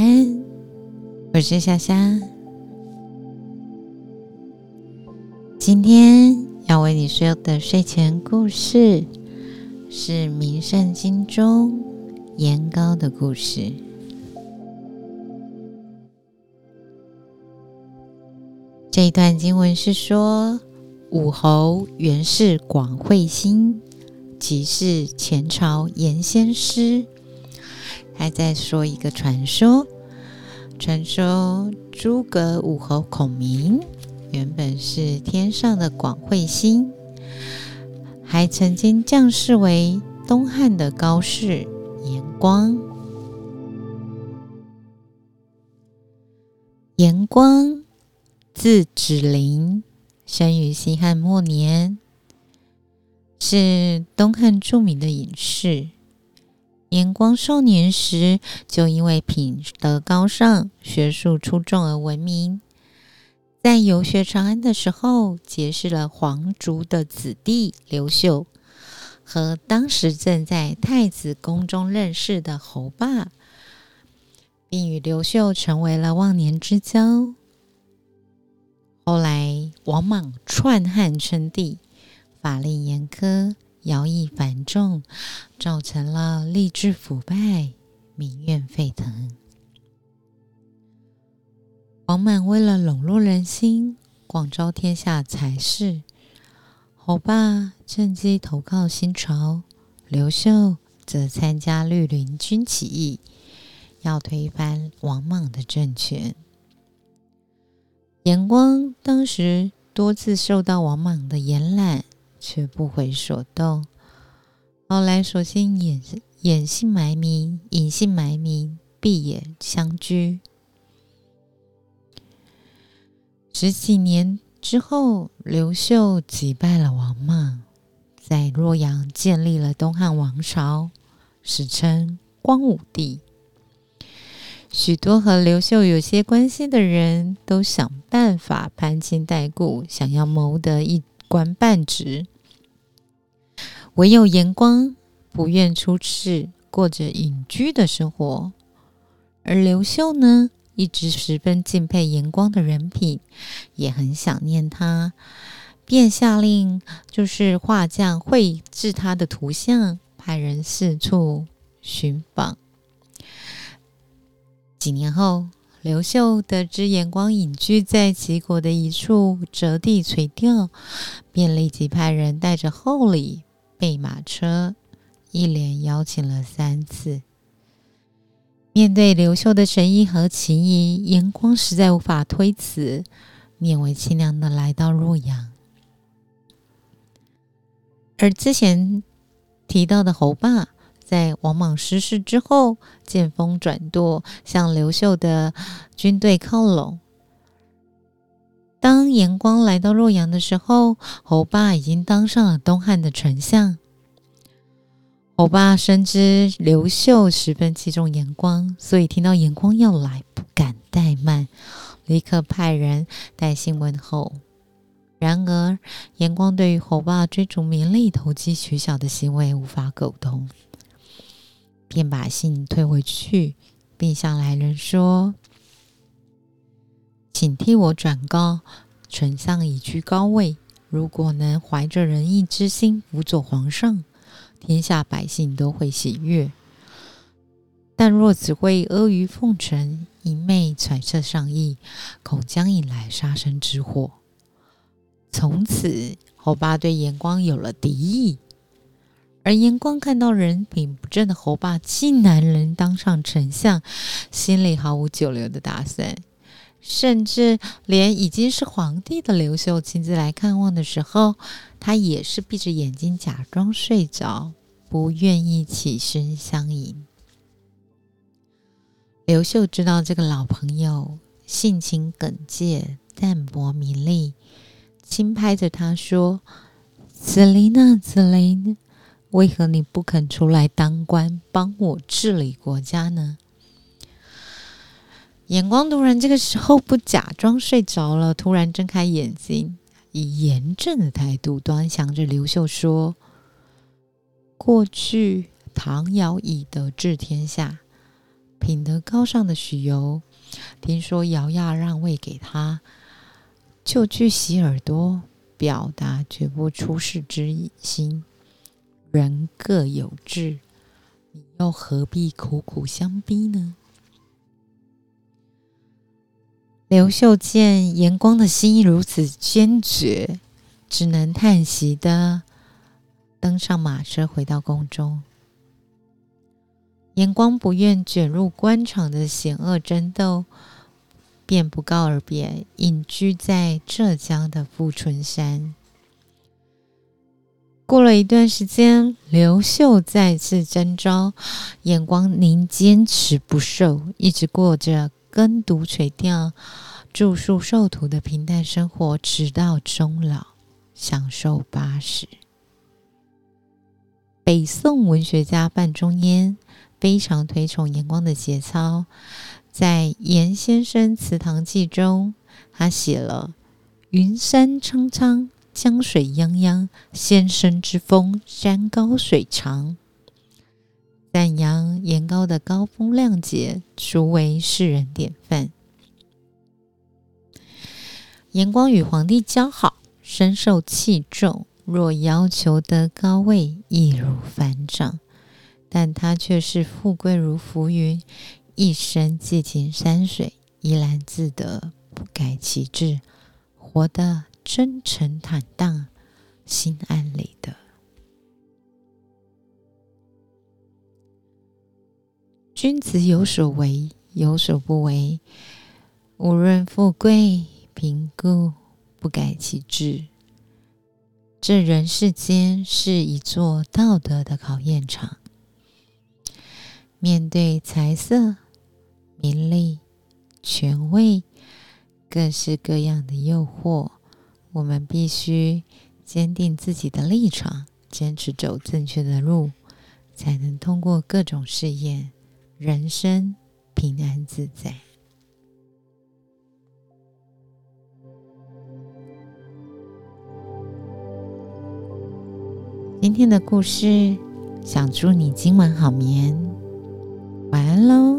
安，我是夏夏。今天要为你说的睡前故事是《名圣经》中颜高的故事。这一段经文是说，武侯原是广惠心，即是前朝颜先师。还在说一个传说，传说诸葛武侯孔明原本是天上的广惠星，还曾经降世为东汉的高士颜光。颜光字子陵，生于西汉末年，是东汉著名的隐士。颜光少年时就因为品德高尚、学术出众而闻名。在游学长安的时候，结识了皇族的子弟刘秀和当时正在太子宫中任事的侯霸，并与刘秀成为了忘年之交。后来王莽篡汉称帝，法令严苛。徭役繁重，造成了吏治腐败，民怨沸腾。王莽为了笼络人心，广招天下才士，侯霸趁机投靠新朝，刘秀则参加绿林军起义，要推翻王莽的政权。严光当时多次受到王莽的延揽。却不为所动。后来，索性隐隐姓埋名，隐姓埋名，闭眼相居。十几年之后，刘秀击败了王莽，在洛阳建立了东汉王朝，史称光武帝。许多和刘秀有些关系的人都想办法攀亲带故，想要谋得一官半职。唯有严光不愿出仕，过着隐居的生活。而刘秀呢，一直十分敬佩严光的人品，也很想念他，便下令，就是画匠绘制他的图像，派人四处寻访。几年后，刘秀得知严光隐居在齐国的一处折地垂钓，便立即派人带着厚礼。备马车，一连邀请了三次。面对刘秀的诚意和情谊，严光实在无法推辞，勉为其难的来到洛阳。而之前提到的侯霸，在王莽失势之后，见风转舵，向刘秀的军队靠拢。当严光来到洛阳的时候，侯霸已经当上了东汉的丞相。侯霸深知刘秀十分器重严光，所以听到严光要来，不敢怠慢，立刻派人带信问候。然而，严光对于侯霸追逐名利、投机取巧的行为无法苟同，便把信退回去，并向来人说。请替我转告丞相已居高位，如果能怀着仁义之心辅佐皇上，天下百姓都会喜悦；但若只会阿谀奉承、一昧揣测上意，恐将引来杀身之祸。从此，侯霸对严光有了敌意，而严光看到人品不正的侯霸竟然能当上丞相，心里毫无久留的打算。甚至连已经是皇帝的刘秀亲自来看望的时候，他也是闭着眼睛假装睡着，不愿意起身相迎。刘秀知道这个老朋友性情耿介、淡泊名利，轻拍着他说：“子陵啊，子陵，为何你不肯出来当官，帮我治理国家呢？”眼光突然，这个时候不假装睡着了，突然睁开眼睛，以严正的态度端详着刘秀说：“过去唐尧以德治天下，品德高尚的许由，听说瑶亚让位给他，就去洗耳朵，表达绝不出世之心。人各有志，你又何必苦苦相逼呢？刘秀见严光的心意如此坚决，只能叹息的登上马车，回到宫中。严光不愿卷入官场的险恶争斗，便不告而别，隐居在浙江的富春山。过了一段时间，刘秀再次征召严光，您坚持不受，一直过着。耕读垂钓、住宿受徒的平淡生活，直到终老，享受八十。北宋文学家范仲淹非常推崇严光的节操，在《严先生祠堂记》中，他写了“云山苍苍，江水泱泱，先生之风，山高水长”。赞扬严高的高风亮节，殊为世人典范。严光与皇帝交好，深受器重。若要求得高位，易如反掌。但他却是富贵如浮云，一生寄情山水，怡然自得，不改其志，活得真诚坦荡，心安理得。君子有所为，有所不为。无论富贵贫富，不改其志。这人世间是一座道德的考验场。面对财色、名利、权位，各式各样的诱惑，我们必须坚定自己的立场，坚持走正确的路，才能通过各种试验。人生平安自在。今天的故事，想祝你今晚好眠，晚安喽，